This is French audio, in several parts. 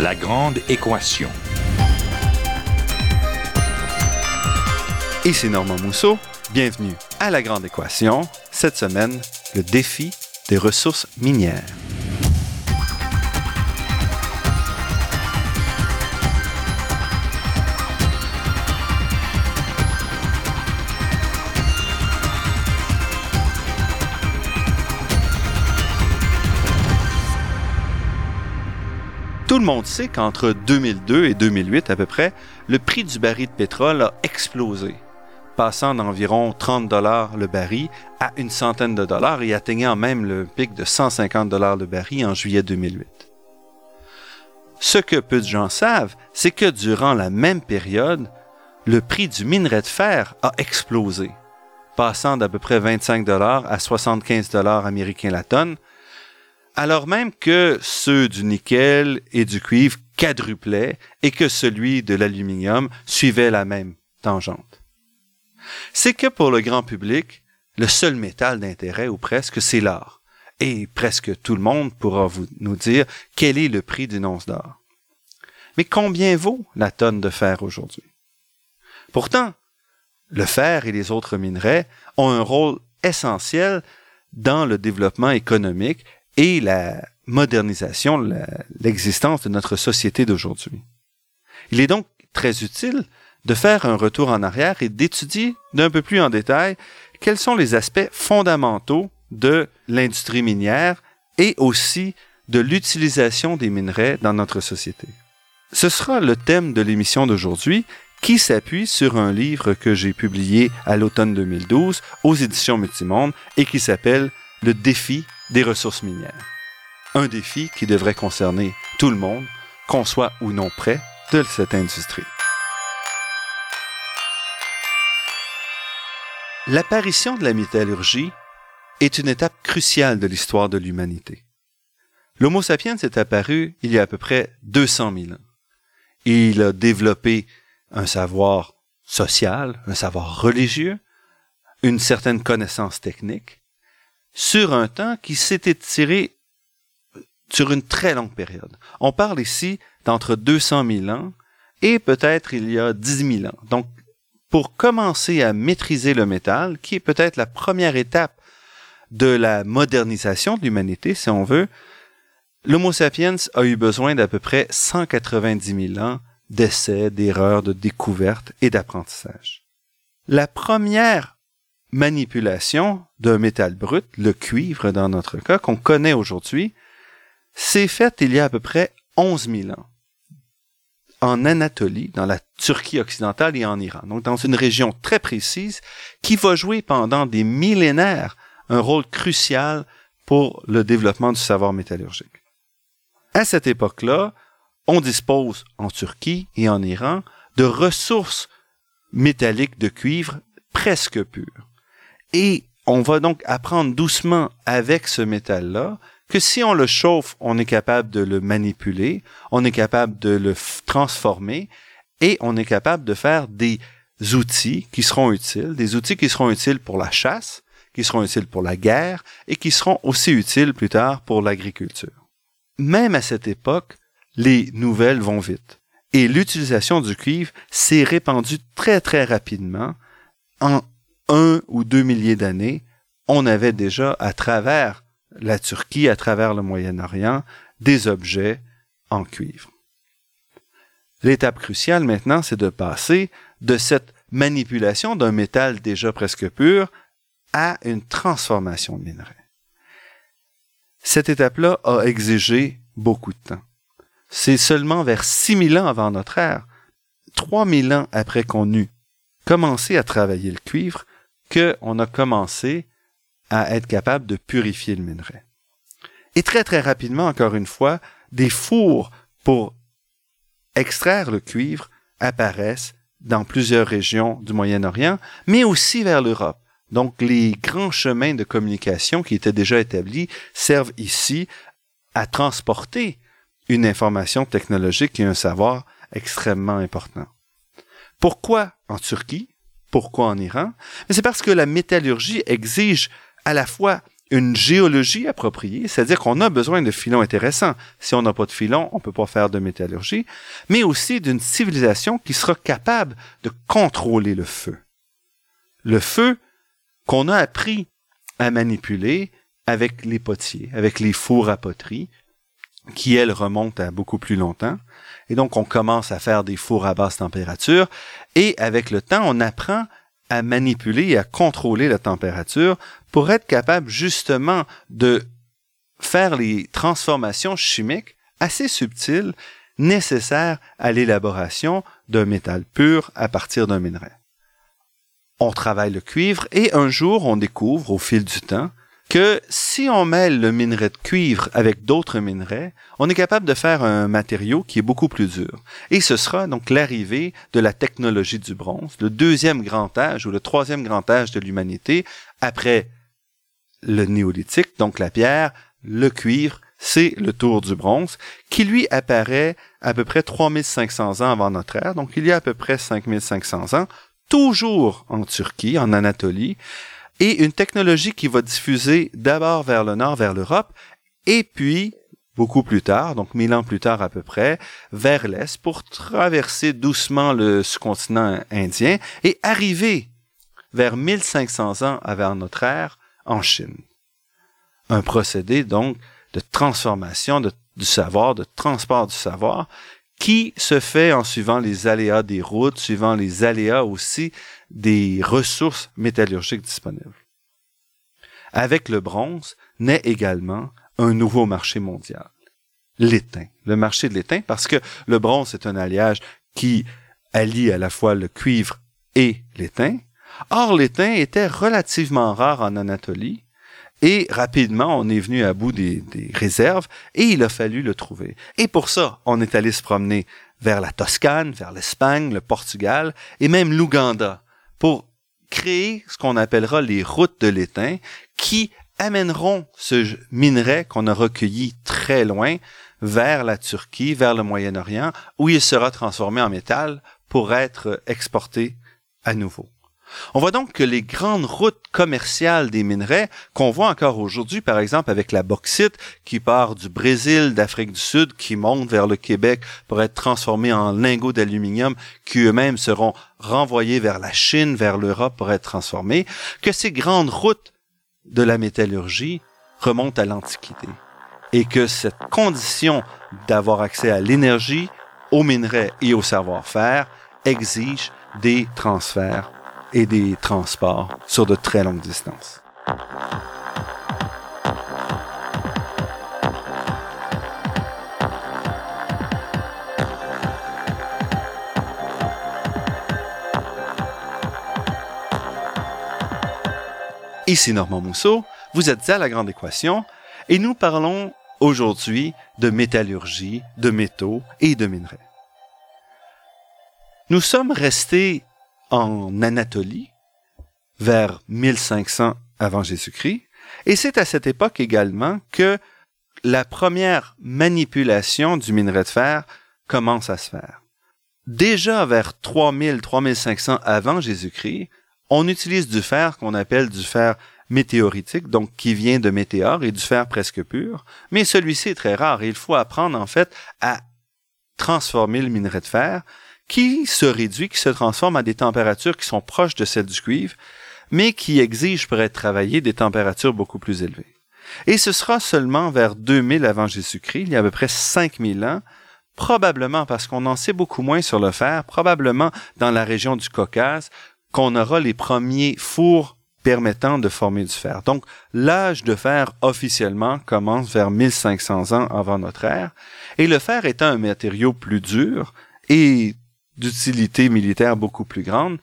La grande équation. Ici Normand Mousseau. Bienvenue à La grande équation. Cette semaine, le défi des ressources minières. Tout le monde sait qu'entre 2002 et 2008 à peu près, le prix du baril de pétrole a explosé, passant d'environ 30 dollars le baril à une centaine de dollars et atteignant même le pic de 150 dollars le baril en juillet 2008. Ce que peu de gens savent, c'est que durant la même période, le prix du minerai de fer a explosé, passant d'à peu près 25 dollars à 75 dollars américains la tonne, alors même que ceux du nickel et du cuivre quadruplaient et que celui de l'aluminium suivait la même tangente. C'est que pour le grand public, le seul métal d'intérêt ou presque, c'est l'or. Et presque tout le monde pourra nous dire quel est le prix d'une once d'or. Mais combien vaut la tonne de fer aujourd'hui? Pourtant, le fer et les autres minerais ont un rôle essentiel dans le développement économique et la modernisation, l'existence de notre société d'aujourd'hui. Il est donc très utile de faire un retour en arrière et d'étudier d'un peu plus en détail quels sont les aspects fondamentaux de l'industrie minière et aussi de l'utilisation des minerais dans notre société. Ce sera le thème de l'émission d'aujourd'hui qui s'appuie sur un livre que j'ai publié à l'automne 2012 aux éditions Multimonde et qui s'appelle Le défi des ressources minières. Un défi qui devrait concerner tout le monde, qu'on soit ou non près de cette industrie. L'apparition de la métallurgie est une étape cruciale de l'histoire de l'humanité. L'Homo sapiens est apparu il y a à peu près 200 000 ans. Il a développé un savoir social, un savoir religieux, une certaine connaissance technique, sur un temps qui s'est étiré sur une très longue période. On parle ici d'entre 200 000 ans et peut-être il y a 10 000 ans. Donc, pour commencer à maîtriser le métal, qui est peut-être la première étape de la modernisation de l'humanité, si on veut, l'Homo sapiens a eu besoin d'à peu près 190 000 ans d'essais, d'erreurs, de découvertes et d'apprentissage. La première manipulation d'un métal brut, le cuivre dans notre cas, qu'on connaît aujourd'hui, s'est faite il y a à peu près 11 000 ans en Anatolie, dans la Turquie occidentale et en Iran. Donc dans une région très précise qui va jouer pendant des millénaires un rôle crucial pour le développement du savoir métallurgique. À cette époque-là, on dispose en Turquie et en Iran de ressources métalliques de cuivre presque pures. Et on va donc apprendre doucement avec ce métal-là que si on le chauffe, on est capable de le manipuler, on est capable de le transformer et on est capable de faire des outils qui seront utiles, des outils qui seront utiles pour la chasse, qui seront utiles pour la guerre et qui seront aussi utiles plus tard pour l'agriculture. Même à cette époque, les nouvelles vont vite et l'utilisation du cuivre s'est répandue très très rapidement en un ou deux milliers d'années, on avait déjà à travers la Turquie, à travers le Moyen-Orient, des objets en cuivre. L'étape cruciale maintenant, c'est de passer de cette manipulation d'un métal déjà presque pur à une transformation de minerai. Cette étape-là a exigé beaucoup de temps. C'est seulement vers 6000 ans avant notre ère, 3000 ans après qu'on eut commencé à travailler le cuivre, qu'on a commencé à être capable de purifier le minerai. Et très très rapidement, encore une fois, des fours pour extraire le cuivre apparaissent dans plusieurs régions du Moyen-Orient, mais aussi vers l'Europe. Donc les grands chemins de communication qui étaient déjà établis servent ici à transporter une information technologique et un savoir extrêmement important. Pourquoi en Turquie? Pourquoi en Iran? c'est parce que la métallurgie exige à la fois une géologie appropriée, c'est-à-dire qu'on a besoin de filons intéressants. Si on n'a pas de filons, on peut pas faire de métallurgie, mais aussi d'une civilisation qui sera capable de contrôler le feu. Le feu qu'on a appris à manipuler avec les potiers, avec les fours à poterie, qui, elles, remontent à beaucoup plus longtemps. Et donc, on commence à faire des fours à basse température. Et avec le temps, on apprend à manipuler et à contrôler la température pour être capable justement de faire les transformations chimiques assez subtiles nécessaires à l'élaboration d'un métal pur à partir d'un minerai. On travaille le cuivre et un jour on découvre au fil du temps que si on mêle le minerai de cuivre avec d'autres minerais, on est capable de faire un matériau qui est beaucoup plus dur. Et ce sera donc l'arrivée de la technologie du bronze, le deuxième grand âge ou le troisième grand âge de l'humanité après le néolithique, donc la pierre, le cuivre, c'est le tour du bronze, qui lui apparaît à peu près 3500 ans avant notre ère, donc il y a à peu près 5500 ans, toujours en Turquie, en Anatolie, et une technologie qui va diffuser d'abord vers le nord, vers l'Europe, et puis beaucoup plus tard, donc mille ans plus tard à peu près, vers l'est pour traverser doucement le sous-continent indien et arriver vers 1500 ans avant notre ère en Chine. Un procédé donc de transformation du savoir, de transport du savoir, qui se fait en suivant les aléas des routes, suivant les aléas aussi des ressources métallurgiques disponibles. Avec le bronze naît également un nouveau marché mondial, l'étain, le marché de l'étain, parce que le bronze est un alliage qui allie à la fois le cuivre et l'étain. Or, l'étain était relativement rare en Anatolie, et rapidement, on est venu à bout des, réserves et il a fallu le trouver. Et pour ça, on est allé se promener vers la Toscane, vers l'Espagne, le Portugal et même l'Ouganda pour créer ce qu'on appellera les routes de l'étain qui amèneront ce minerai qu'on a recueilli très loin vers la Turquie, vers le Moyen-Orient, où il sera transformé en métal pour être exporté à nouveau. On voit donc que les grandes routes commerciales des minerais qu'on voit encore aujourd'hui, par exemple avec la bauxite qui part du Brésil, d'Afrique du Sud, qui monte vers le Québec pour être transformé en lingots d'aluminium qui eux-mêmes seront renvoyés vers la Chine, vers l'Europe pour être transformés, que ces grandes routes de la métallurgie remontent à l'Antiquité et que cette condition d'avoir accès à l'énergie, aux minerais et au savoir-faire exige des transferts et des transports sur de très longues distances. Ici Normand Mousseau, vous êtes à La Grande Équation et nous parlons aujourd'hui de métallurgie, de métaux et de minerais. Nous sommes restés en Anatolie vers 1500 avant Jésus-Christ. Et c'est à cette époque également que la première manipulation du minerai de fer commence à se faire. Déjà vers 3000-3500 avant Jésus-Christ, on utilise du fer qu'on appelle du fer météoritique, donc qui vient de météores et du fer presque pur, mais celui-ci est très rare et il faut apprendre en fait à transformer le minerai de fer qui se réduit, qui se transforme à des températures qui sont proches de celles du cuivre, mais qui exigent pour être travaillé des températures beaucoup plus élevées. Et ce sera seulement vers 2000 avant Jésus-Christ, il y a à peu près 5000 ans, probablement parce qu'on en sait beaucoup moins sur le fer, probablement dans la région du Caucase, qu'on aura les premiers fours permettant de former du fer. Donc, l'âge de fer officiellement commence vers 1500 ans avant notre ère, et le fer étant un matériau plus dur et d'utilité militaire beaucoup plus grande,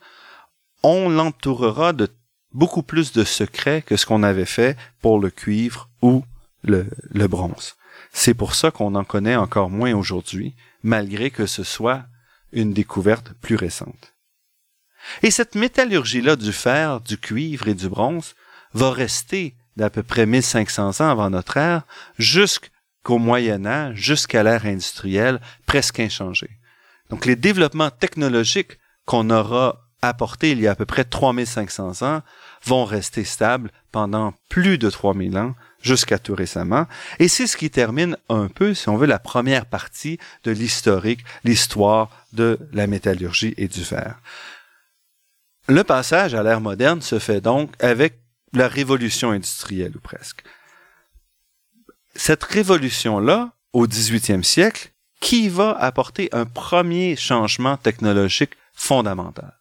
on l'entourera de beaucoup plus de secrets que ce qu'on avait fait pour le cuivre ou le, bronze. C'est pour ça qu'on en connaît encore moins aujourd'hui, malgré que ce soit une découverte plus récente. Et cette métallurgie-là du fer, du cuivre et du bronze va rester d'à peu près 1500 ans avant notre ère jusqu'au Moyen Âge, jusqu'à l'ère industrielle, presque inchangée. Donc les développements technologiques qu'on aura apportés il y a à peu près 3500 ans vont rester stables pendant plus de 3000 ans jusqu'à tout récemment. Et c'est ce qui termine un peu, si on veut, la première partie de l'historique, l'histoire de la métallurgie et du fer. Le passage à l'ère moderne se fait donc avec la révolution industrielle ou presque. Cette révolution-là, au 18e siècle, qui va apporter un premier changement technologique fondamental.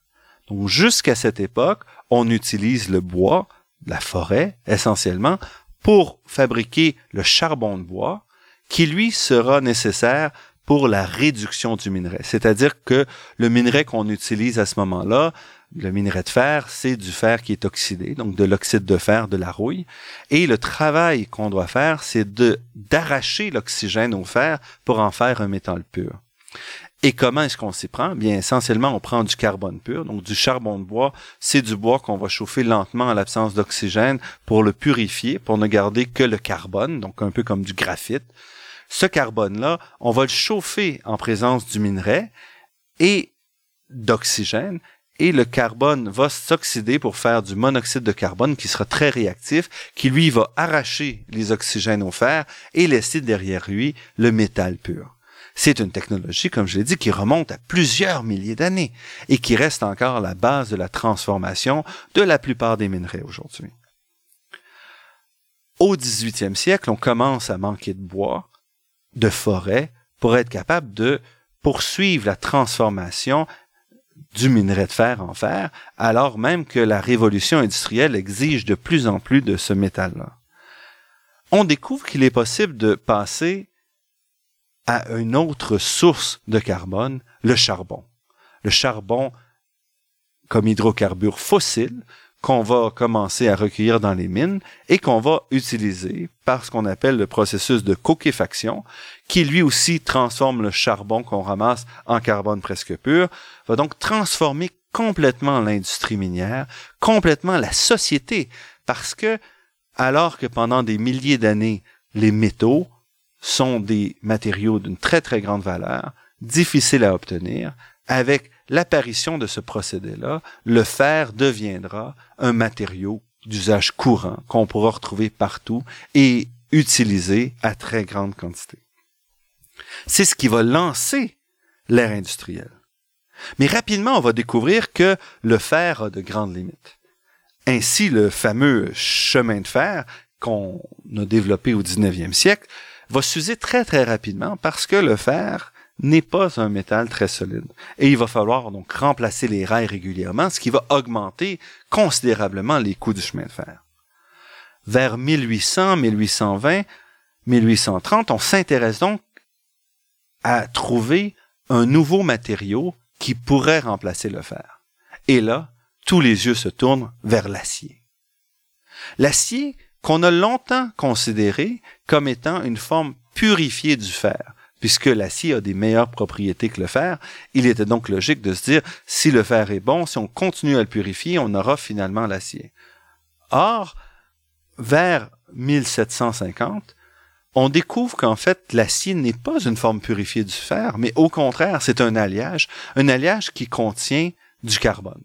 Donc jusqu'à cette époque, on utilise le bois, la forêt essentiellement, pour fabriquer le charbon de bois, qui lui sera nécessaire pour la réduction du minerai. C'est-à-dire que le minerai qu'on utilise à ce moment-là, le minerai de fer, c'est du fer qui est oxydé, donc de l'oxyde de fer, de la rouille. Et le travail qu'on doit faire, c'est de d'arracher l'oxygène au fer pour en faire un métal pur. Et comment est-ce qu'on s'y prend? Bien, essentiellement, on prend du carbone pur, donc du charbon de bois. C'est du bois qu'on va chauffer lentement en l'absence d'oxygène pour le purifier, pour ne garder que le carbone, donc un peu comme du graphite. Ce carbone-là, on va le chauffer en présence du minerai et d'oxygène et le carbone va s'oxyder pour faire du monoxyde de carbone qui sera très réactif, qui lui va arracher les oxygènes au fer et laisser derrière lui le métal pur. C'est une technologie, comme je l'ai dit, qui remonte à plusieurs milliers d'années et qui reste encore la base de la transformation de la plupart des minerais aujourd'hui. Au 18e siècle, on commence à manquer de bois, de forêt, pour être capable de poursuivre la transformation du minerai de fer en fer, alors même que la révolution industrielle exige de plus en plus de ce métal-là. On découvre qu'il est possible de passer à une autre source de carbone, le charbon. Le charbon comme hydrocarbure fossile qu'on va commencer à recueillir dans les mines et qu'on va utiliser par ce qu'on appelle le processus de coquéfaction, qui lui aussi transforme le charbon qu'on ramasse en carbone presque pur, va donc transformer complètement l'industrie minière, complètement la société, parce que alors que pendant des milliers d'années, les métaux, sont des matériaux d'une très très grande valeur, difficiles à obtenir. Avec l'apparition de ce procédé-là, le fer deviendra un matériau d'usage courant qu'on pourra retrouver partout et utiliser à très grande quantité. C'est ce qui va lancer l'ère industrielle. Mais rapidement, on va découvrir que le fer a de grandes limites. Ainsi, le fameux chemin de fer qu'on a développé au 19e siècle va s'user très très rapidement parce que le fer n'est pas un métal très solide. Et il va falloir donc remplacer les rails régulièrement, ce qui va augmenter considérablement les coûts du chemin de fer. Vers 1800, 1820, 1830, on s'intéresse donc à trouver un nouveau matériau qui pourrait remplacer le fer. Et là, tous les yeux se tournent vers l'acier. L'acier qu'on a longtemps considéré comme étant une forme purifiée du fer. Puisque l'acier a des meilleures propriétés que le fer, il était donc logique de se dire, si le fer est bon, si on continue à le purifier, on aura finalement l'acier. Or, vers 1750, on découvre qu'en fait, l'acier n'est pas une forme purifiée du fer, mais au contraire, c'est un alliage, un alliage qui contient du carbone.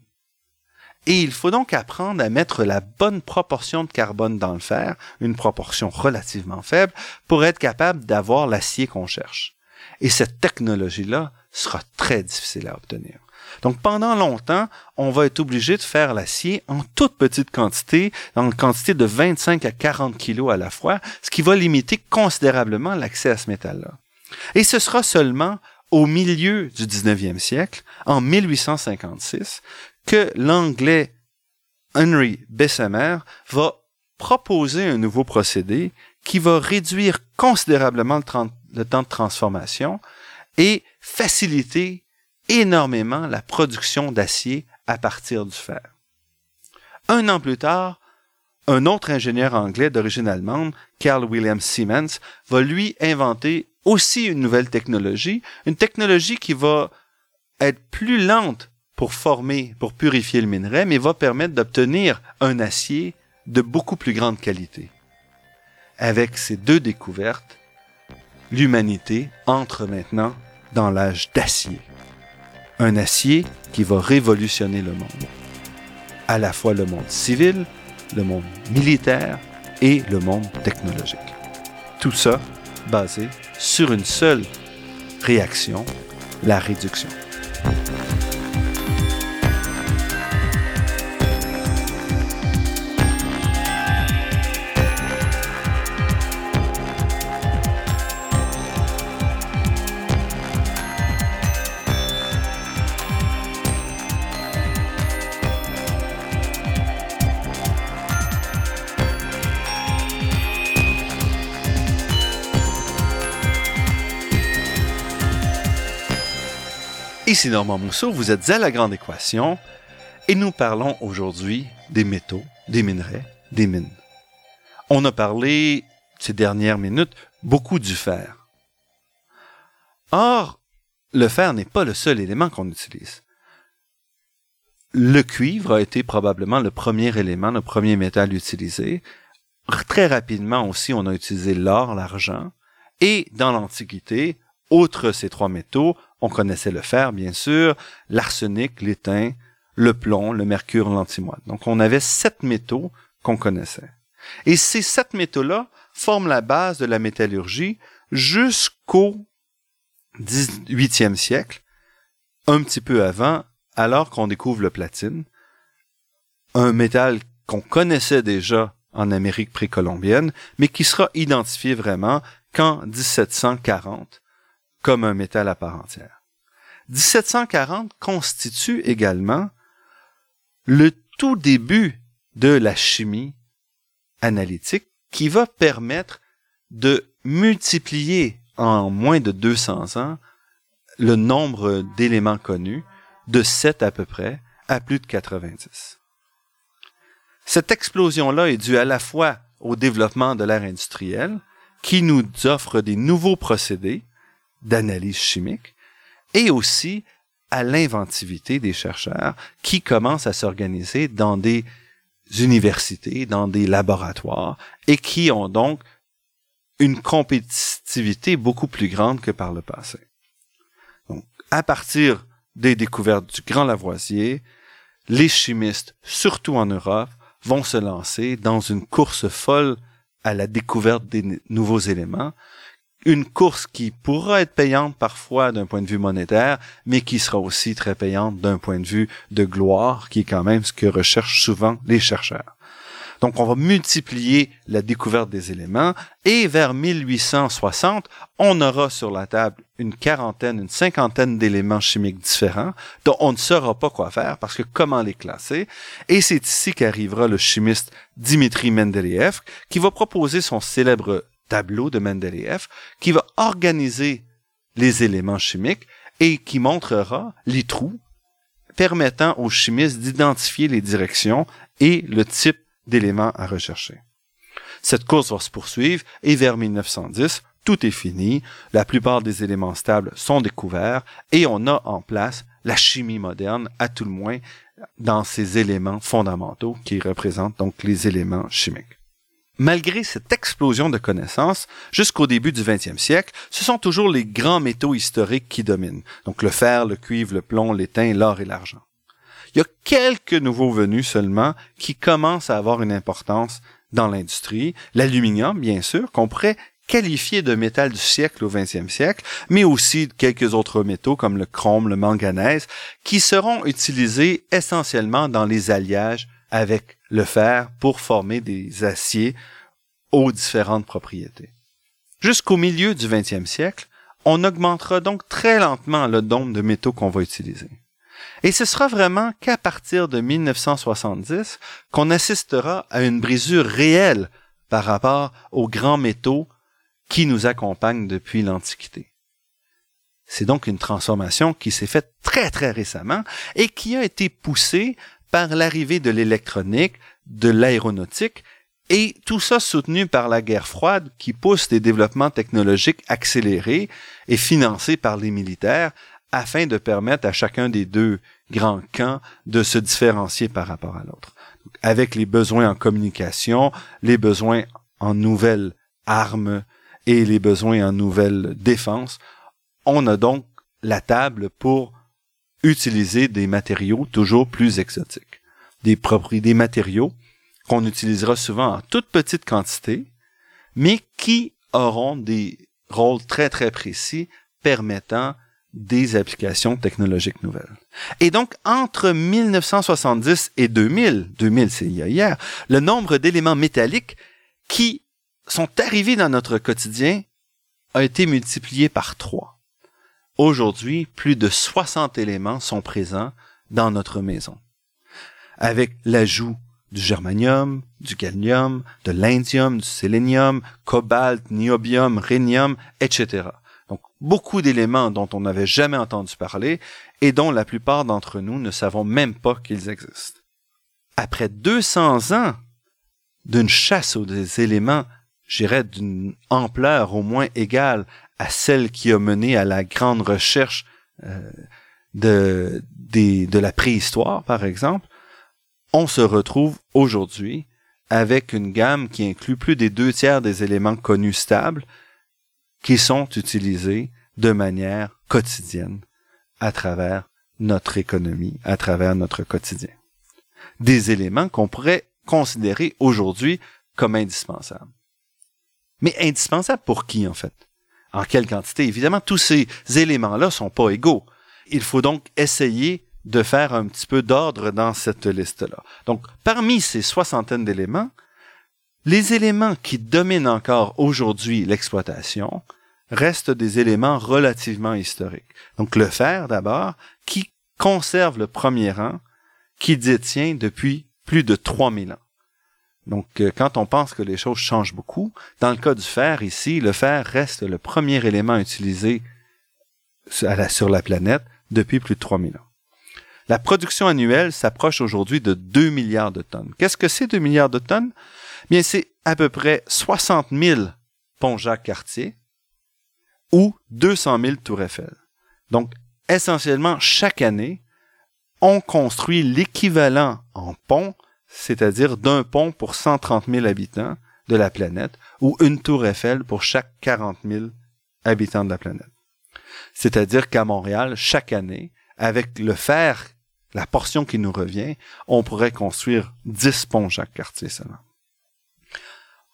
Et il faut donc apprendre à mettre la bonne proportion de carbone dans le fer, une proportion relativement faible, pour être capable d'avoir l'acier qu'on cherche. Et cette technologie-là sera très difficile à obtenir. Donc pendant longtemps, on va être obligé de faire l'acier en toute petite quantité, dans une quantité de 25 à 40 kilos à la fois, ce qui va limiter considérablement l'accès à ce métal-là. Et ce sera seulement au milieu du 19e siècle, en 1856, que l'anglais Henry Bessemer va proposer un nouveau procédé qui va réduire considérablement le, temps de transformation et faciliter énormément la production d'acier à partir du fer. Un an plus tard, un autre ingénieur anglais d'origine allemande, Carl William Siemens, va lui inventer aussi une nouvelle technologie, une technologie qui va être plus lente pour former, pour purifier le minerai, mais va permettre d'obtenir un acier de beaucoup plus grande qualité. Avec ces deux découvertes, l'humanité entre maintenant dans l'âge d'acier. Un acier qui va révolutionner le monde. À la fois le monde civil, le monde militaire et le monde technologique. Tout ça basé sur une seule réaction, la réduction. Ici Normand Mousseau, vous êtes à La Grande Équation et nous parlons aujourd'hui des métaux, des minerais, des mines. On a parlé ces dernières minutes beaucoup du fer. Or, le fer n'est pas le seul élément qu'on utilise. Le cuivre a été probablement le premier élément, le premier métal utilisé. Très rapidement aussi, on a utilisé l'or, l'argent. Et dans l'Antiquité, outre ces trois métaux, on connaissait le fer, bien sûr, l'arsenic, l'étain, le plomb, le mercure, l'antimoine. Donc, on avait sept métaux qu'on connaissait. Et ces sept métaux-là forment la base de la métallurgie jusqu'au 18e siècle, un petit peu avant, alors qu'on découvre le platine, un métal qu'on connaissait déjà en Amérique précolombienne, mais qui sera identifié vraiment qu'en 1740 comme un métal à part entière. 1740 constitue également le tout début de la chimie analytique qui va permettre de multiplier en moins de 200 ans le nombre d'éléments connus de 7 à peu près à plus de 90. Cette explosion-là est due à la fois au développement de l'ère industrielle, qui nous offre des nouveaux procédés, d'analyse chimique et aussi à l'inventivité des chercheurs qui commencent à s'organiser dans des universités, dans des laboratoires et qui ont donc une compétitivité beaucoup plus grande que par le passé. Donc, à partir des découvertes du Grand Lavoisier, les chimistes, surtout en Europe, vont se lancer dans une course folle à la découverte des nouveaux éléments une course qui pourra être payante parfois d'un point de vue monétaire, mais qui sera aussi très payante d'un point de vue de gloire, qui est quand même ce que recherchent souvent les chercheurs. Donc on va multiplier la découverte des éléments et vers 1860, on aura sur la table une quarantaine, une cinquantaine d'éléments chimiques différents dont on ne saura pas quoi faire parce que comment les classer. Et c'est ici qu'arrivera le chimiste Dimitri Mendeleev qui va proposer son célèbre tableau de Mendeleev qui va organiser les éléments chimiques et qui montrera les trous permettant aux chimistes d'identifier les directions et le type d'éléments à rechercher. Cette course va se poursuivre et vers 1910, tout est fini, la plupart des éléments stables sont découverts et on a en place la chimie moderne, à tout le moins dans ces éléments fondamentaux qui représentent donc les éléments chimiques. Malgré cette explosion de connaissances, jusqu'au début du 20e siècle, ce sont toujours les grands métaux historiques qui dominent. Donc le fer, le cuivre, le plomb, l'étain, l'or et l'argent. Il y a quelques nouveaux venus seulement qui commencent à avoir une importance dans l'industrie. L'aluminium, bien sûr, qu'on pourrait qualifier de métal du siècle au 20e siècle, mais aussi quelques autres métaux comme le chrome, le manganèse, qui seront utilisés essentiellement dans les alliages avec le fer pour former des aciers aux différentes propriétés. Jusqu'au milieu du 20e siècle, on augmentera donc très lentement le nombre de métaux qu'on va utiliser. Et ce sera vraiment qu'à partir de 1970 qu'on assistera à une brisure réelle par rapport aux grands métaux qui nous accompagnent depuis l'Antiquité. C'est donc une transformation qui s'est faite très très récemment et qui a été poussée par l'arrivée de l'électronique, de l'aéronautique, et tout ça soutenu par la guerre froide qui pousse des développements technologiques accélérés et financés par les militaires afin de permettre à chacun des deux grands camps de se différencier par rapport à l'autre. Avec les besoins en communication, les besoins en nouvelles armes et les besoins en nouvelles défenses, on a donc la table pour utiliser des matériaux toujours plus exotiques. Des propriétés, matériaux qu'on utilisera souvent en toute petite quantité, mais qui auront des rôles très très précis permettant des applications technologiques nouvelles. Et donc, entre 1970 et 2000, 2000 c'est hier, le nombre d'éléments métalliques qui sont arrivés dans notre quotidien a été multiplié par trois. Aujourd'hui, plus de 60 éléments sont présents dans notre maison. Avec l'ajout du germanium, du gallium, de l'indium, du sélénium, cobalt, niobium, rhénium, etc. Donc, beaucoup d'éléments dont on n'avait jamais entendu parler et dont la plupart d'entre nous ne savons même pas qu'ils existent. Après 200 ans d'une chasse aux éléments, j'irais d'une ampleur au moins égale à celle qui a mené à la grande recherche euh, de, de la préhistoire, par exemple, on se retrouve aujourd'hui avec une gamme qui inclut plus des deux tiers des éléments connus stables qui sont utilisés de manière quotidienne à travers notre économie, à travers notre quotidien. Des éléments qu'on pourrait considérer aujourd'hui comme indispensables. Mais indispensables pour qui, en fait? En quelle quantité? Évidemment, tous ces éléments-là sont pas égaux. Il faut donc essayer de faire un petit peu d'ordre dans cette liste-là. Donc, parmi ces soixantaines d'éléments, les éléments qui dominent encore aujourd'hui l'exploitation restent des éléments relativement historiques. Donc, le fer, d'abord, qui conserve le premier rang, qui détient depuis plus de 3000 ans. Donc, euh, quand on pense que les choses changent beaucoup, dans le cas du fer, ici, le fer reste le premier élément utilisé sur la planète depuis plus de 3000 ans. La production annuelle s'approche aujourd'hui de 2 milliards de tonnes. Qu'est-ce que c'est 2 milliards de tonnes? Bien, c'est à peu près 60 000 ponts Jacques-Cartier ou 200 000 tours Eiffel. Donc, essentiellement, chaque année, on construit l'équivalent en pont, c'est-à-dire d'un pont pour 130 000 habitants de la planète ou une tour Eiffel pour chaque 40 000 habitants de la planète. C'est-à-dire qu'à Montréal, chaque année, avec le fer, la portion qui nous revient, on pourrait construire 10 ponts Jacques Cartier seulement.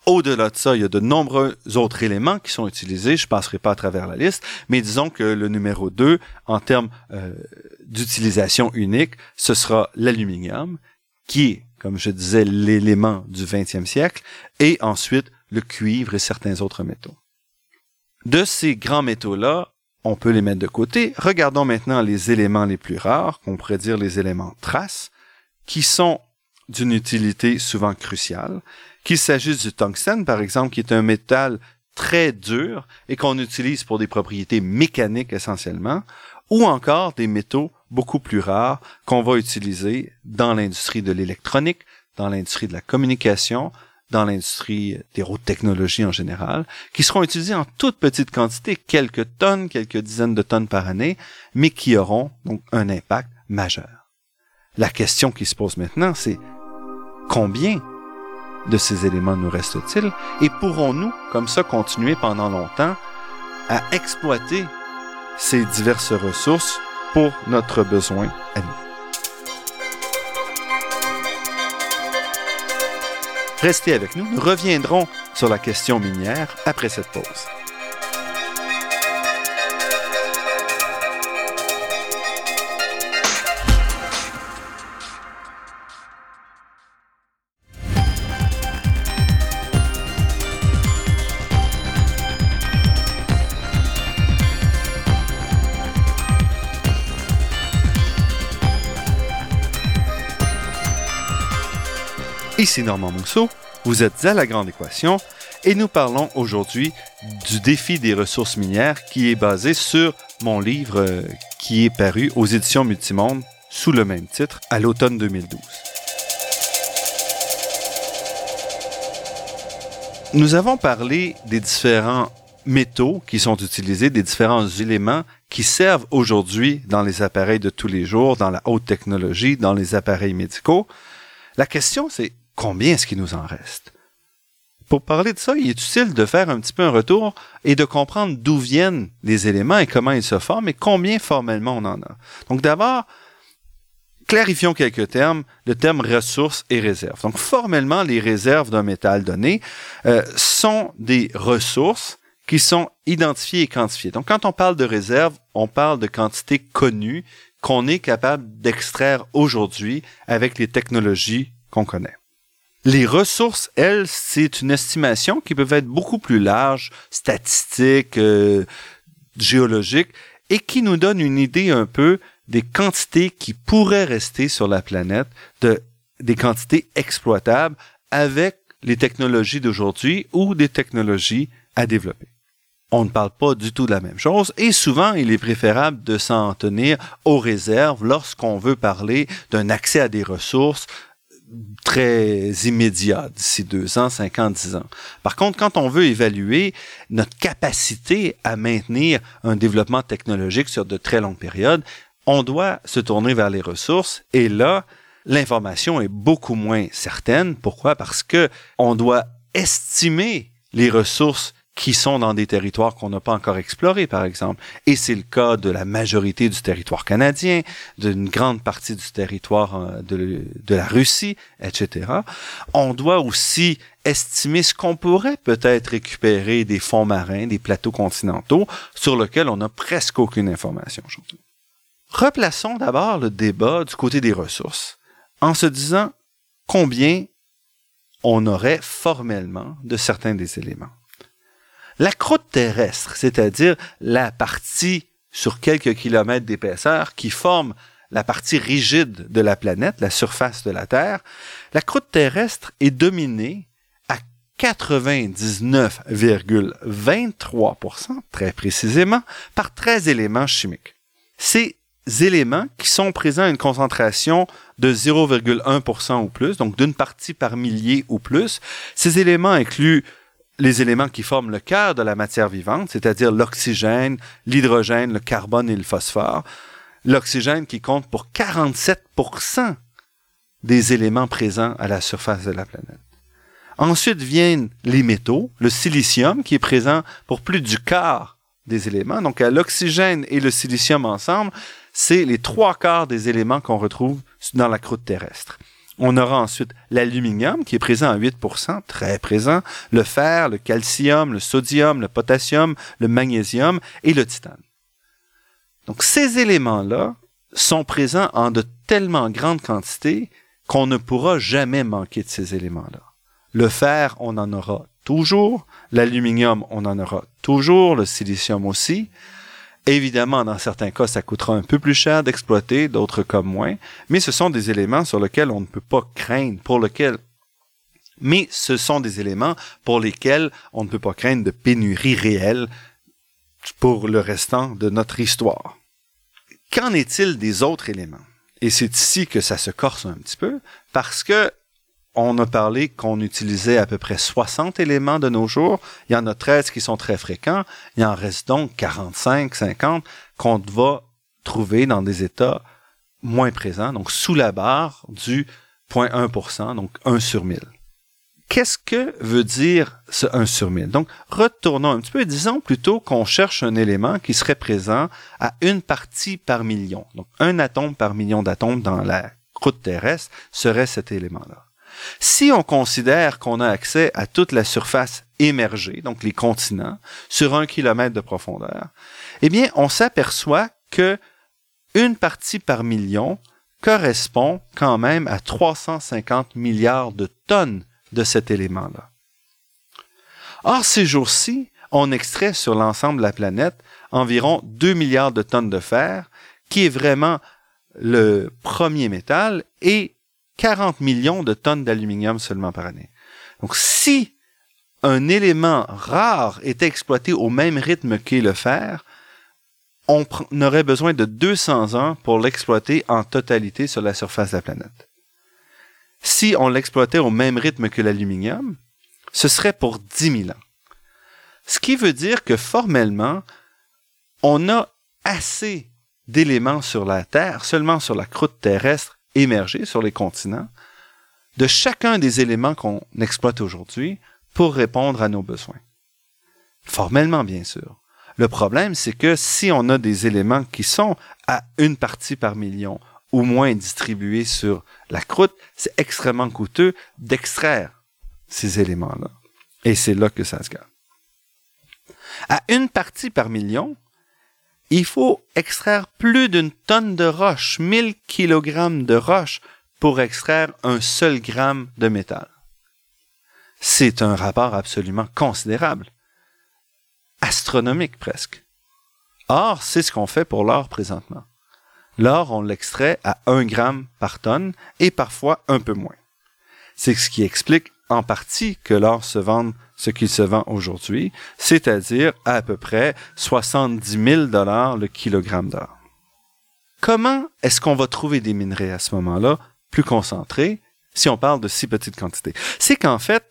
Au-delà de ça, il y a de nombreux autres éléments qui sont utilisés. Je passerai pas à travers la liste, mais disons que le numéro 2, en termes euh, d'utilisation unique, ce sera l'aluminium, qui est, comme je disais, l'élément du 20e siècle, et ensuite le cuivre et certains autres métaux. De ces grands métaux-là, on peut les mettre de côté. Regardons maintenant les éléments les plus rares, qu'on pourrait dire les éléments traces, qui sont d'une utilité souvent cruciale, qu'il s'agisse du tungstène, par exemple, qui est un métal très dur et qu'on utilise pour des propriétés mécaniques essentiellement, ou encore des métaux beaucoup plus rares qu'on va utiliser dans l'industrie de l'électronique, dans l'industrie de la communication, dans l'industrie des hautes technologies en général, qui seront utilisés en toute petite quantité, quelques tonnes, quelques dizaines de tonnes par année, mais qui auront donc un impact majeur. La question qui se pose maintenant, c'est combien de ces éléments nous reste-t-il et pourrons-nous, comme ça, continuer pendant longtemps à exploiter ces diverses ressources pour notre besoin à nous? Restez avec nous, nous reviendrons sur la question minière après cette pause. Ici Normand Mousseau, vous êtes à La Grande Équation et nous parlons aujourd'hui du défi des ressources minières qui est basé sur mon livre euh, qui est paru aux éditions Multimonde sous le même titre à l'automne 2012. Nous avons parlé des différents métaux qui sont utilisés, des différents éléments qui servent aujourd'hui dans les appareils de tous les jours, dans la haute technologie, dans les appareils médicaux. La question, c'est combien est-ce qu'il nous en reste? pour parler de ça, il est utile de faire un petit peu un retour et de comprendre d'où viennent les éléments et comment ils se forment et combien formellement on en a. Donc d'abord, clarifions quelques termes, le terme ressources et réserves. Donc formellement, les réserves d'un métal donné euh, sont des ressources qui sont identifiées et quantifiées. Donc quand on parle de réserves, on parle de quantités connues qu'on est capable d'extraire aujourd'hui avec les technologies qu'on connaît. Les ressources, elles, c'est une estimation qui peut être beaucoup plus large, statistique, euh, géologique, et qui nous donne une idée un peu des quantités qui pourraient rester sur la planète, de, des quantités exploitables avec les technologies d'aujourd'hui ou des technologies à développer. On ne parle pas du tout de la même chose et souvent il est préférable de s'en tenir aux réserves lorsqu'on veut parler d'un accès à des ressources très immédiat d'ici deux ans, cinq ans, dix ans. Par contre, quand on veut évaluer notre capacité à maintenir un développement technologique sur de très longues périodes, on doit se tourner vers les ressources et là, l'information est beaucoup moins certaine. Pourquoi? Parce que on doit estimer les ressources qui sont dans des territoires qu'on n'a pas encore explorés, par exemple. Et c'est le cas de la majorité du territoire canadien, d'une grande partie du territoire euh, de, la Russie, etc. On doit aussi estimer ce qu'on pourrait peut-être récupérer des fonds marins, des plateaux continentaux, sur lesquels on n'a presque aucune information aujourd'hui. Replaçons d'abord le débat du côté des ressources, en se disant combien on aurait formellement de certains des éléments. La croûte terrestre, c'est-à-dire la partie sur quelques kilomètres d'épaisseur qui forme la partie rigide de la planète, la surface de la Terre, la croûte terrestre est dominée à 99,23%, très précisément, par 13 éléments chimiques. Ces éléments qui sont présents à une concentration de 0,1% ou plus, donc d'une partie par millier ou plus, ces éléments incluent les éléments qui forment le cœur de la matière vivante, c'est-à-dire l'oxygène, l'hydrogène, le carbone et le phosphore. L'oxygène qui compte pour 47% des éléments présents à la surface de la planète. Ensuite viennent les métaux, le silicium qui est présent pour plus du quart des éléments. Donc l'oxygène et le silicium ensemble, c'est les trois quarts des éléments qu'on retrouve dans la croûte terrestre. On aura ensuite l'aluminium qui est présent à 8%, très présent, le fer, le calcium, le sodium, le potassium, le magnésium et le titane. Donc ces éléments-là sont présents en de tellement grandes quantités qu'on ne pourra jamais manquer de ces éléments-là. Le fer, on en aura toujours, l'aluminium, on en aura toujours, le silicium aussi, Évidemment, dans certains cas, ça coûtera un peu plus cher d'exploiter, d'autres comme moins, mais ce sont des éléments sur lesquels on ne peut pas craindre, pour lesquels mais ce sont des éléments pour lesquels on ne peut pas craindre de pénurie réelle pour le restant de notre histoire. Qu'en est-il des autres éléments? Et c'est ici que ça se corse un petit peu, parce que on a parlé qu'on utilisait à peu près 60 éléments de nos jours. Il y en a 13 qui sont très fréquents. Il en reste donc 45, 50 qu'on va trouver dans des états moins présents, donc sous la barre du 0.1%, donc 1 sur 1000. Qu'est-ce que veut dire ce 1 sur 1000? Donc, retournons un petit peu et disons plutôt qu'on cherche un élément qui serait présent à une partie par million. Donc, un atome par million d'atomes dans la croûte terrestre serait cet élément-là. Si on considère qu'on a accès à toute la surface émergée, donc les continents, sur un kilomètre de profondeur, eh bien, on s'aperçoit que une partie par million correspond quand même à 350 milliards de tonnes de cet élément-là. Or, ces jours-ci, on extrait sur l'ensemble de la planète environ 2 milliards de tonnes de fer, qui est vraiment le premier métal, et 40 millions de tonnes d'aluminium seulement par année. Donc si un élément rare était exploité au même rythme qu'est le fer, on aurait besoin de 200 ans pour l'exploiter en totalité sur la surface de la planète. Si on l'exploitait au même rythme que l'aluminium, ce serait pour 10 000 ans. Ce qui veut dire que formellement, on a assez d'éléments sur la Terre, seulement sur la croûte terrestre, émerger sur les continents de chacun des éléments qu'on exploite aujourd'hui pour répondre à nos besoins. Formellement, bien sûr. Le problème, c'est que si on a des éléments qui sont à une partie par million ou moins distribués sur la croûte, c'est extrêmement coûteux d'extraire ces éléments-là. Et c'est là que ça se gagne. À une partie par million, il faut extraire plus d'une tonne de roche, 1000 kg de roche, pour extraire un seul gramme de métal. C'est un rapport absolument considérable, astronomique presque. Or, c'est ce qu'on fait pour l'or présentement. L'or, on l'extrait à 1 gramme par tonne et parfois un peu moins. C'est ce qui explique en partie que l'or se vende ce qu'il se vend aujourd'hui, c'est-à-dire à, peu près 70 000 dollars le kilogramme d'or. Comment est-ce qu'on va trouver des minerais à ce moment-là plus concentrés si on parle de si petites quantités? C'est qu'en fait,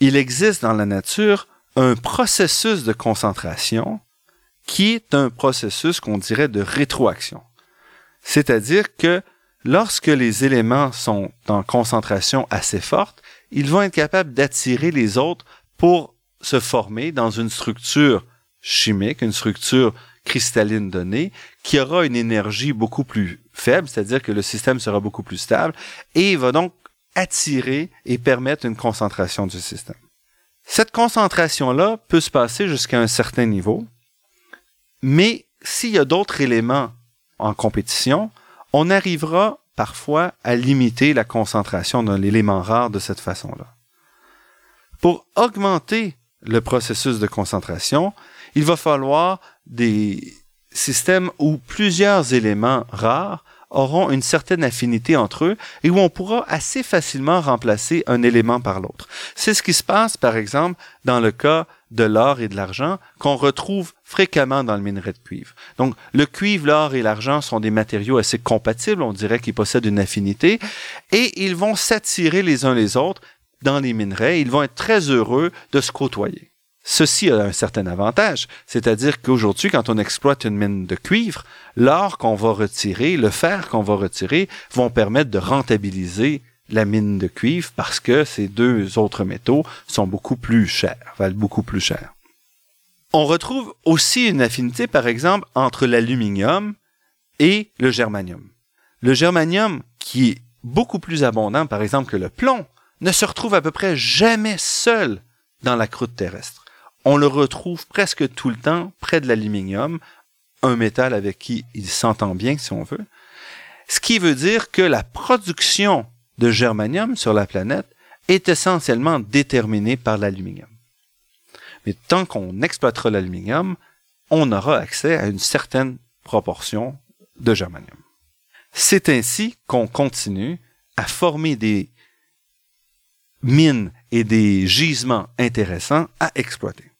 il existe dans la nature un processus de concentration qui est un processus qu'on dirait de rétroaction. C'est-à-dire que lorsque les éléments sont en concentration assez forte, ils vont être capables d'attirer les autres pour se former dans une structure chimique, une structure cristalline donnée, qui aura une énergie beaucoup plus faible, c'est-à-dire que le système sera beaucoup plus stable, et va donc attirer et permettre une concentration du système. Cette concentration-là peut se passer jusqu'à un certain niveau, mais s'il y a d'autres éléments en compétition, on arrivera parfois à limiter la concentration d'un élément rare de cette façon-là. Pour augmenter le processus de concentration, il va falloir des systèmes où plusieurs éléments rares auront une certaine affinité entre eux et où on pourra assez facilement remplacer un élément par l'autre. C'est ce qui se passe, par exemple, dans le cas de l'or et de l'argent qu'on retrouve fréquemment dans le minerai de cuivre. Donc, le cuivre, l'or et l'argent sont des matériaux assez compatibles, on dirait qu'ils possèdent une affinité, et ils vont s'attirer les uns les autres dans les minerais, ils vont être très heureux de se côtoyer. Ceci a un certain avantage, c'est-à-dire qu'aujourd'hui, quand on exploite une mine de cuivre, l'or qu'on va retirer, le fer qu'on va retirer, vont permettre de rentabiliser la mine de cuivre parce que ces deux autres métaux sont beaucoup plus chers, valent beaucoup plus cher. On retrouve aussi une affinité, par exemple, entre l'aluminium et le germanium. Le germanium, qui est beaucoup plus abondant, par exemple, que le plomb, ne se retrouve à peu près jamais seul dans la croûte terrestre on le retrouve presque tout le temps près de l'aluminium, un métal avec qui il s'entend bien, si on veut. Ce qui veut dire que la production de germanium sur la planète est essentiellement déterminée par l'aluminium. Mais tant qu'on exploitera l'aluminium, on aura accès à une certaine proportion de germanium. C'est ainsi qu'on continue à former des mines et des gisements intéressants à exploiter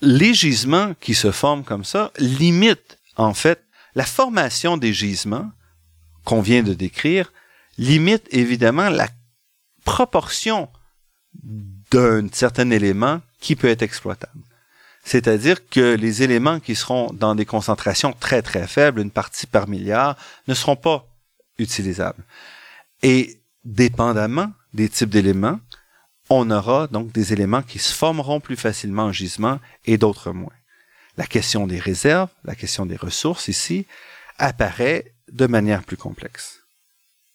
les gisements qui se forment comme ça limitent, en fait, la formation des gisements qu'on vient de décrire, limite évidemment la proportion d'un certain élément qui peut être exploitable. C'est-à-dire que les éléments qui seront dans des concentrations très très faibles, une partie par milliard, ne seront pas utilisables. Et dépendamment des types d'éléments, on aura donc des éléments qui se formeront plus facilement en gisement et d'autres moins. La question des réserves, la question des ressources ici, apparaît de manière plus complexe.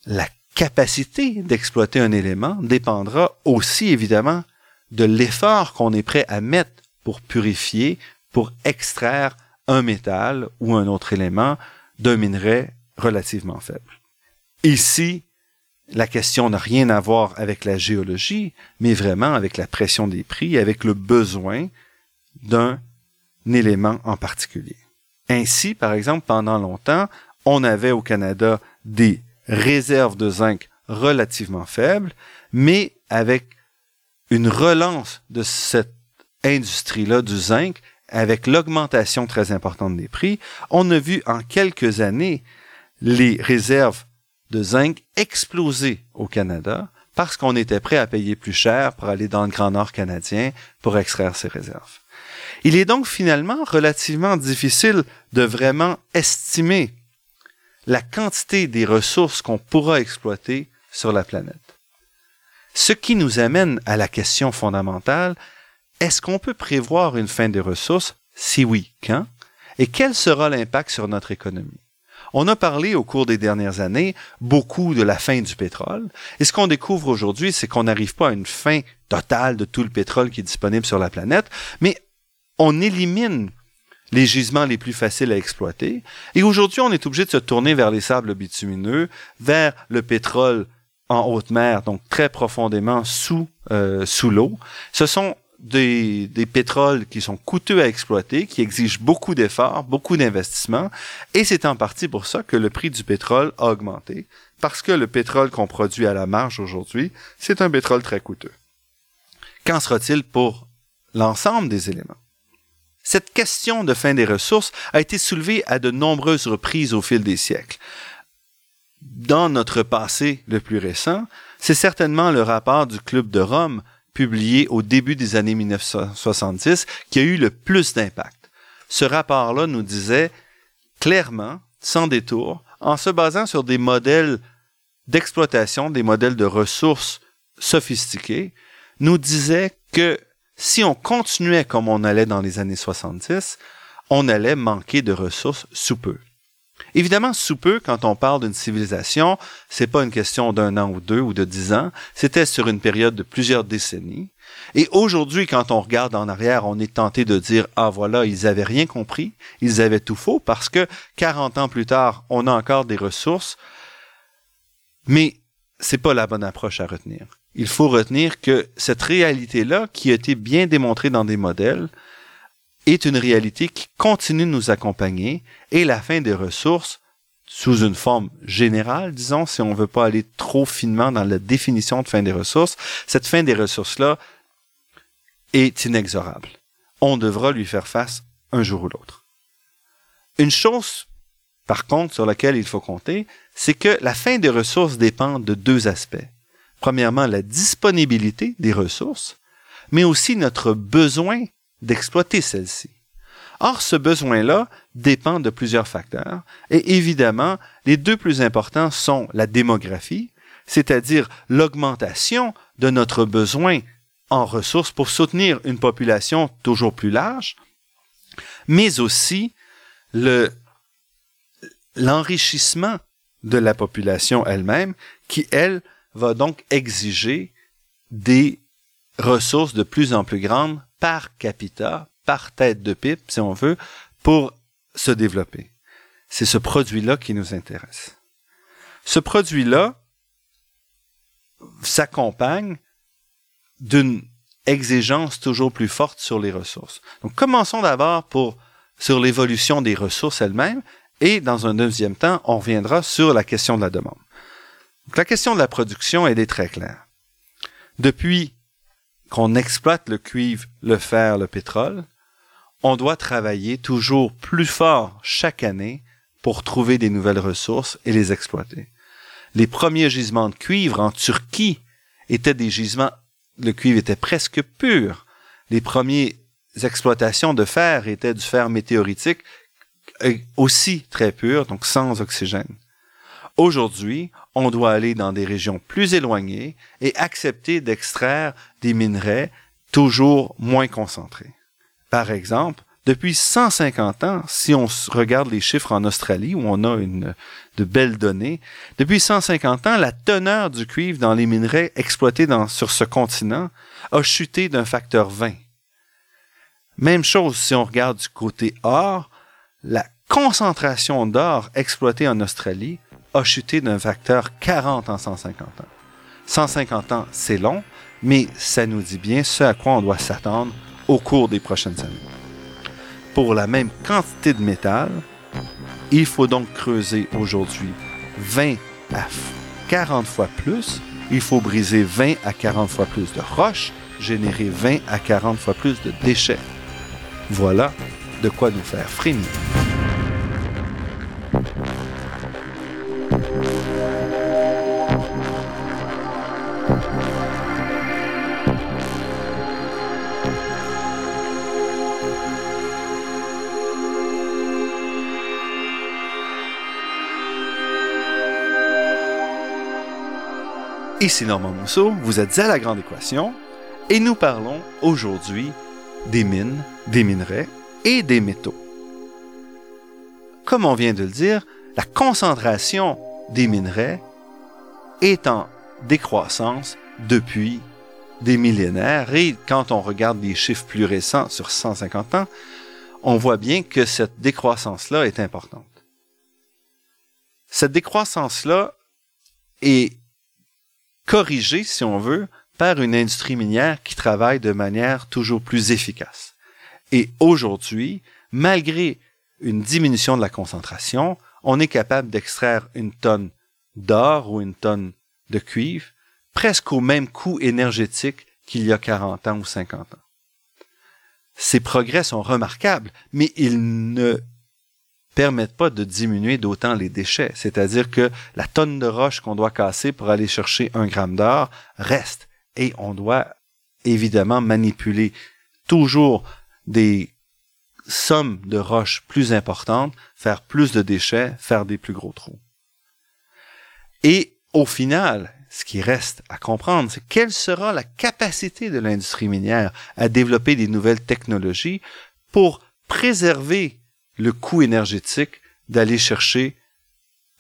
La capacité d'exploiter un élément dépendra aussi évidemment de l'effort qu'on est prêt à mettre pour purifier, pour extraire un métal ou un autre élément d'un minerai relativement faible. Ici, la question n'a rien à voir avec la géologie, mais vraiment avec la pression des prix, avec le besoin d'un élément en particulier. Ainsi, par exemple, pendant longtemps, on avait au Canada des réserves de zinc relativement faibles, mais avec une relance de cette industrie-là du zinc, avec l'augmentation très importante des prix, on a vu en quelques années les réserves de zinc explosé au Canada parce qu'on était prêt à payer plus cher pour aller dans le Grand Nord canadien pour extraire ses réserves. Il est donc finalement relativement difficile de vraiment estimer la quantité des ressources qu'on pourra exploiter sur la planète. Ce qui nous amène à la question fondamentale, est-ce qu'on peut prévoir une fin des ressources? Si oui, quand? Et quel sera l'impact sur notre économie? On a parlé au cours des dernières années beaucoup de la fin du pétrole. Et ce qu'on découvre aujourd'hui, c'est qu'on n'arrive pas à une fin totale de tout le pétrole qui est disponible sur la planète, mais on élimine les gisements les plus faciles à exploiter. Et aujourd'hui, on est obligé de se tourner vers les sables bitumineux, vers le pétrole en haute mer, donc très profondément sous, euh, sous l'eau. Ce sont des, des, pétroles qui sont coûteux à exploiter, qui exigent beaucoup d'efforts, beaucoup d'investissements, et c'est en partie pour ça que le prix du pétrole a augmenté, parce que le pétrole qu'on produit à la marge aujourd'hui, c'est un pétrole très coûteux. Qu'en sera-t-il pour l'ensemble des éléments? Cette question de fin des ressources a été soulevée à de nombreuses reprises au fil des siècles. Dans notre passé le plus récent, c'est certainement le rapport du Club de Rome publié au début des années 1970 qui a eu le plus d'impact. Ce rapport-là nous disait clairement, sans détour, en se basant sur des modèles d'exploitation, des modèles de ressources sophistiqués, nous disait que si on continuait comme on allait dans les années 70, on allait manquer de ressources sous peu. Évidemment, sous peu, quand on parle d'une civilisation, c'est pas une question d'un an ou deux ou de dix ans, c'était sur une période de plusieurs décennies. Et aujourd'hui, quand on regarde en arrière, on est tenté de dire, ah voilà, ils avaient rien compris, ils avaient tout faux, parce que 40 ans plus tard, on a encore des ressources, mais c'est pas la bonne approche à retenir. Il faut retenir que cette réalité-là, qui a été bien démontrée dans des modèles, est une réalité qui continue de nous accompagner et la fin des ressources, sous une forme générale, disons, si on ne veut pas aller trop finement dans la définition de fin des ressources, cette fin des ressources-là est inexorable. On devra lui faire face un jour ou l'autre. Une chose, par contre, sur laquelle il faut compter, c'est que la fin des ressources dépend de deux aspects. Premièrement, la disponibilité des ressources, mais aussi notre besoin d'exploiter celles-ci. Or, ce besoin-là dépend de plusieurs facteurs, et évidemment, les deux plus importants sont la démographie, c'est-à-dire l'augmentation de notre besoin en ressources pour soutenir une population toujours plus large, mais aussi le, l'enrichissement de la population elle-même, qui, elle, va donc exiger des ressources de plus en plus grandes par capita, par tête de pipe, si on veut, pour se développer. C'est ce produit-là qui nous intéresse. Ce produit-là s'accompagne d'une exigence toujours plus forte sur les ressources. Donc, commençons d'abord sur l'évolution des ressources elles-mêmes et dans un deuxième temps, on reviendra sur la question de la demande. Donc, la question de la production, elle est très claire. Depuis qu'on exploite le cuivre, le fer, le pétrole, on doit travailler toujours plus fort chaque année pour trouver des nouvelles ressources et les exploiter. Les premiers gisements de cuivre en Turquie étaient des gisements, le cuivre était presque pur. Les premières exploitations de fer étaient du fer météoritique euh, aussi très pur, donc sans oxygène. Aujourd'hui, on doit aller dans des régions plus éloignées et accepter d'extraire des minerais toujours moins concentrés. Par exemple, depuis 150 ans, si on regarde les chiffres en Australie, où on a une, de belles données, depuis 150 ans, la teneur du cuivre dans les minerais exploités sur ce continent a chuté d'un facteur 20. Même chose si on regarde du côté or, la concentration d'or exploitée en Australie a chuté d'un facteur 40 en 150 ans. 150 ans, c'est long, mais ça nous dit bien ce à quoi on doit s'attendre au cours des prochaines années. Pour la même quantité de métal, il faut donc creuser aujourd'hui 20 à 40 fois plus. Il faut briser 20 à 40 fois plus de roches, générer 20 à 40 fois plus de déchets. Voilà de quoi nous faire frémir. Ici Normand Mousseau, vous êtes à la Grande Équation et nous parlons aujourd'hui des mines, des minerais et des métaux. Comme on vient de le dire, la concentration des minerais est en décroissance depuis des millénaires et quand on regarde les chiffres plus récents sur 150 ans, on voit bien que cette décroissance-là est importante. Cette décroissance-là est corrigée, si on veut, par une industrie minière qui travaille de manière toujours plus efficace. Et aujourd'hui, malgré une diminution de la concentration, on est capable d'extraire une tonne d'or ou une tonne de cuivre presque au même coût énergétique qu'il y a 40 ans ou 50 ans. Ces progrès sont remarquables, mais ils ne permettent pas de diminuer d'autant les déchets. C'est-à-dire que la tonne de roche qu'on doit casser pour aller chercher un gramme d'or reste et on doit évidemment manipuler toujours des sommes de roches plus importantes, faire plus de déchets, faire des plus gros trous. Et au final, ce qui reste à comprendre, c'est quelle sera la capacité de l'industrie minière à développer des nouvelles technologies pour préserver le coût énergétique d'aller chercher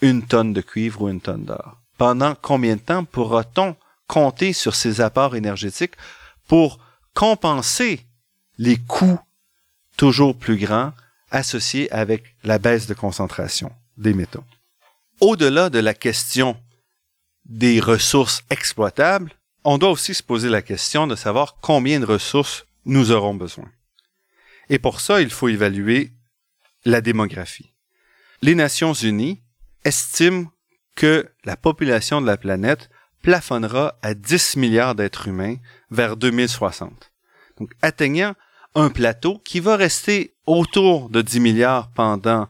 une tonne de cuivre ou une tonne d'or. Pendant combien de temps pourra-t-on compter sur ces apports énergétiques pour compenser les coûts toujours plus grands associés avec la baisse de concentration des métaux? Au-delà de la question des ressources exploitables, on doit aussi se poser la question de savoir combien de ressources nous aurons besoin. Et pour ça, il faut évaluer la démographie. Les Nations Unies estiment que la population de la planète plafonnera à 10 milliards d'êtres humains vers 2060. Donc, atteignant un plateau qui va rester autour de 10 milliards pendant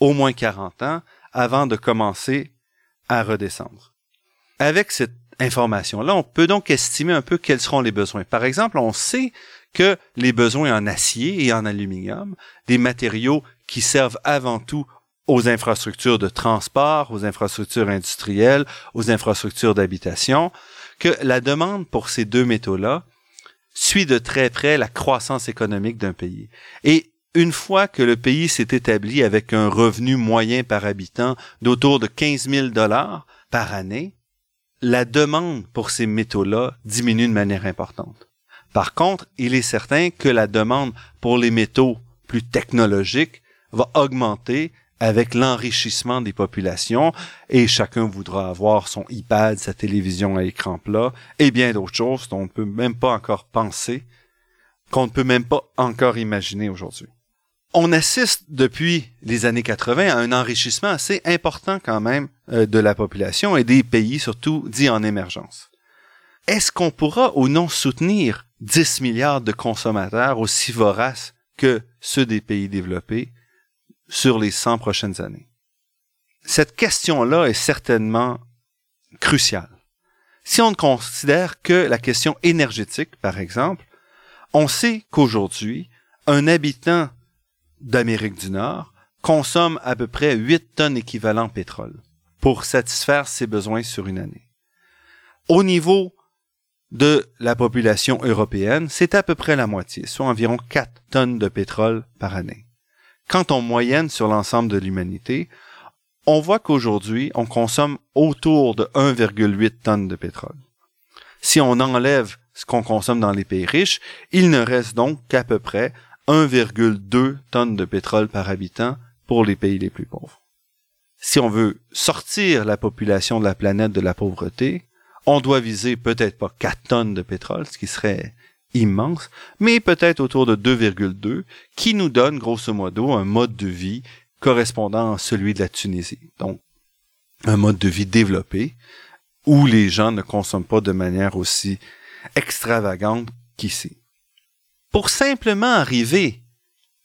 au moins 40 ans avant de commencer à redescendre. Avec cette information-là, on peut donc estimer un peu quels seront les besoins. Par exemple, on sait que les besoins en acier et en aluminium, des matériaux qui servent avant tout aux infrastructures de transport, aux infrastructures industrielles, aux infrastructures d'habitation, que la demande pour ces deux métaux-là suit de très près la croissance économique d'un pays. Et une fois que le pays s'est établi avec un revenu moyen par habitant d'autour de 15 000 dollars par année, la demande pour ces métaux-là diminue de manière importante. Par contre, il est certain que la demande pour les métaux plus technologiques va augmenter avec l'enrichissement des populations et chacun voudra avoir son iPad, sa télévision à écran plat et bien d'autres choses dont on ne peut même pas encore penser, qu'on ne peut même pas encore imaginer aujourd'hui on assiste depuis les années 80 à un enrichissement assez important quand même euh, de la population et des pays surtout dits en émergence. Est-ce qu'on pourra ou non soutenir 10 milliards de consommateurs aussi voraces que ceux des pays développés? Sur les 100 prochaines années? Cette question-là est certainement cruciale. Si on ne considère que la question énergétique, par exemple, on sait qu'aujourd'hui, un habitant d'Amérique du Nord consomme à peu près 8 tonnes équivalent pétrole pour satisfaire ses besoins sur une année. Au niveau de la population européenne, c'est à peu près la moitié, soit environ 4 tonnes de pétrole par année. Quand on moyenne sur l'ensemble de l'humanité, on voit qu'aujourd'hui, on consomme autour de 1,8 tonnes de pétrole. Si on enlève ce qu'on consomme dans les pays riches, il ne reste donc qu'à peu près 1,2 tonnes de pétrole par habitant pour les pays les plus pauvres. Si on veut sortir la population de la planète de la pauvreté, on doit viser peut-être pas 4 tonnes de pétrole, ce qui serait immense, mais peut-être autour de 2,2, qui nous donne grosso modo un mode de vie correspondant à celui de la Tunisie. Donc, un mode de vie développé, où les gens ne consomment pas de manière aussi extravagante qu'ici. Pour simplement arriver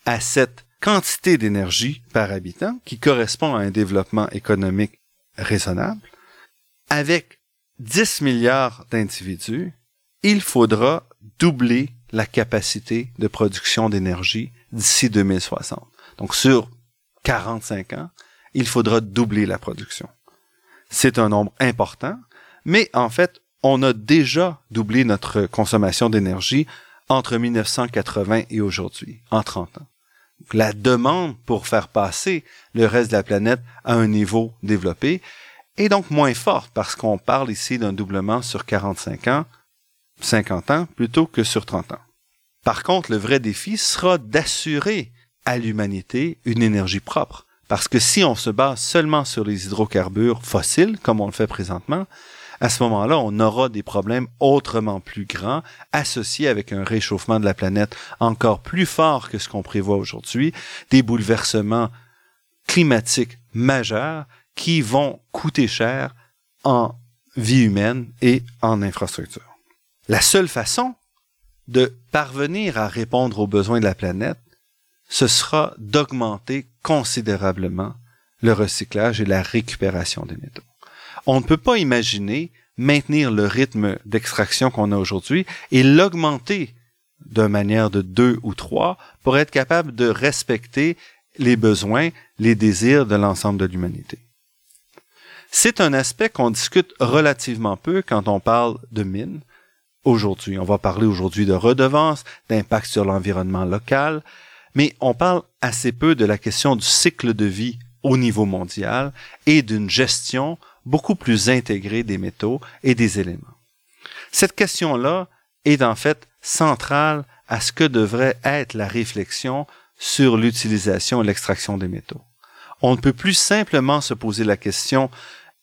à cette quantité d'énergie par habitant qui correspond à un développement économique raisonnable, avec 10 milliards d'individus, il faudra doubler la capacité de production d'énergie d'ici 2060. Donc sur 45 ans, il faudra doubler la production. C'est un nombre important, mais en fait, on a déjà doublé notre consommation d'énergie entre 1980 et aujourd'hui, en 30 ans. La demande pour faire passer le reste de la planète à un niveau développé est donc moins forte parce qu'on parle ici d'un doublement sur 45 ans, 50 ans plutôt que sur 30 ans. Par contre, le vrai défi sera d'assurer à l'humanité une énergie propre. Parce que si on se base seulement sur les hydrocarbures fossiles, comme on le fait présentement, à ce moment-là, on aura des problèmes autrement plus grands associés avec un réchauffement de la planète encore plus fort que ce qu'on prévoit aujourd'hui, des bouleversements climatiques majeurs qui vont coûter cher en vie humaine et en infrastructure. La seule façon de parvenir à répondre aux besoins de la planète, ce sera d'augmenter considérablement le recyclage et la récupération des métaux on ne peut pas imaginer maintenir le rythme d'extraction qu'on a aujourd'hui et l'augmenter d'une manière de deux ou trois pour être capable de respecter les besoins, les désirs de l'ensemble de l'humanité. C'est un aspect qu'on discute relativement peu quand on parle de mines. Aujourd'hui, on va parler aujourd'hui de redevances, d'impact sur l'environnement local, mais on parle assez peu de la question du cycle de vie au niveau mondial et d'une gestion beaucoup plus intégrée des métaux et des éléments. Cette question-là est en fait centrale à ce que devrait être la réflexion sur l'utilisation et l'extraction des métaux. On ne peut plus simplement se poser la question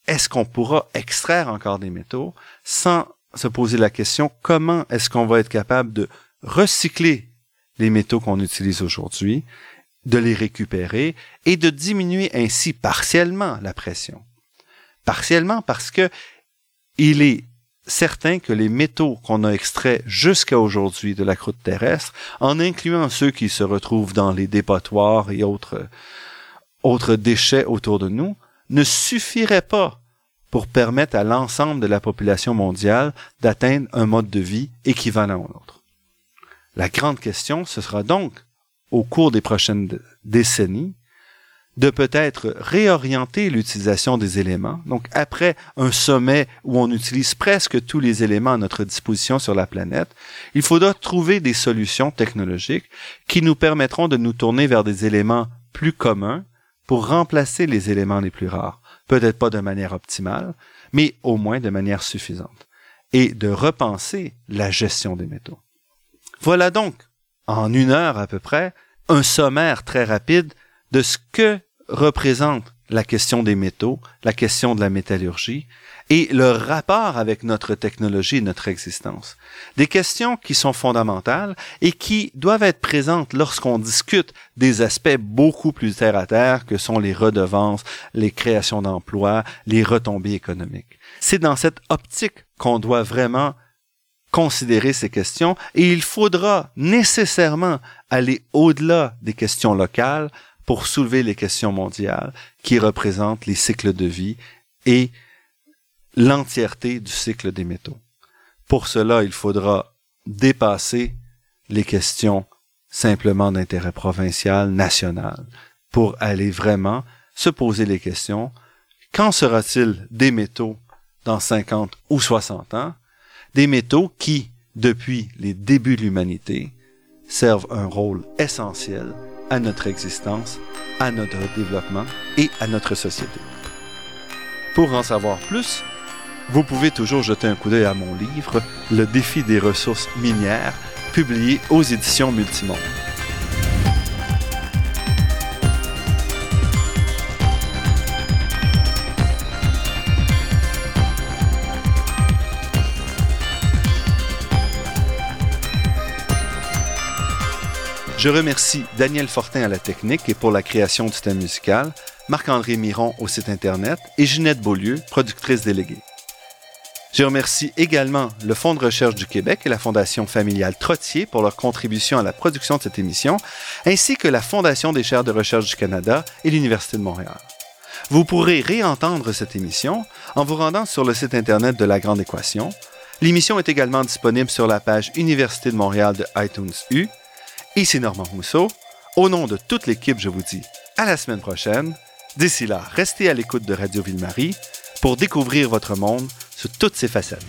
est-ce qu'on pourra extraire encore des métaux sans se poser la question comment est-ce qu'on va être capable de recycler les métaux qu'on utilise aujourd'hui, de les récupérer et de diminuer ainsi partiellement la pression? Partiellement parce que il est certain que les métaux qu'on a extraits jusqu'à aujourd'hui de la croûte terrestre, en incluant ceux qui se retrouvent dans les dépotoirs et autres, autres déchets autour de nous, ne suffiraient pas pour permettre à l'ensemble de la population mondiale d'atteindre un mode de vie équivalent au nôtre. La grande question, ce sera donc, au cours des prochaines décennies, de peut-être réorienter l'utilisation des éléments. Donc, après un sommet où on utilise presque tous les éléments à notre disposition sur la planète, il faudra trouver des solutions technologiques qui nous permettront de nous tourner vers des éléments plus communs pour remplacer les éléments les plus rares. Peut-être pas de manière optimale, mais au moins de manière suffisante. Et de repenser la gestion des métaux. Voilà donc, en une heure à peu près, un sommaire très rapide de ce que représente la question des métaux, la question de la métallurgie et le rapport avec notre technologie et notre existence. Des questions qui sont fondamentales et qui doivent être présentes lorsqu'on discute des aspects beaucoup plus terre à terre que sont les redevances, les créations d'emplois, les retombées économiques. C'est dans cette optique qu'on doit vraiment considérer ces questions et il faudra nécessairement aller au-delà des questions locales pour soulever les questions mondiales qui représentent les cycles de vie et l'entièreté du cycle des métaux. Pour cela, il faudra dépasser les questions simplement d'intérêt provincial, national, pour aller vraiment se poser les questions, qu'en sera-t-il des métaux dans 50 ou 60 ans, des métaux qui, depuis les débuts de l'humanité, servent un rôle essentiel à notre existence, à notre développement et à notre société. Pour en savoir plus, vous pouvez toujours jeter un coup d'œil à mon livre Le défi des ressources minières, publié aux éditions Multimonde. Je remercie Daniel Fortin à la technique et pour la création du thème musical, Marc-André Miron au site Internet et Ginette Beaulieu, productrice déléguée. Je remercie également le Fonds de recherche du Québec et la Fondation familiale Trottier pour leur contribution à la production de cette émission, ainsi que la Fondation des chaires de recherche du Canada et l'Université de Montréal. Vous pourrez réentendre cette émission en vous rendant sur le site Internet de La Grande Équation. L'émission est également disponible sur la page Université de Montréal de iTunes U Ici Normand Rousseau. Au nom de toute l'équipe, je vous dis à la semaine prochaine. D'ici là, restez à l'écoute de Radio Ville-Marie pour découvrir votre monde sous toutes ses facettes.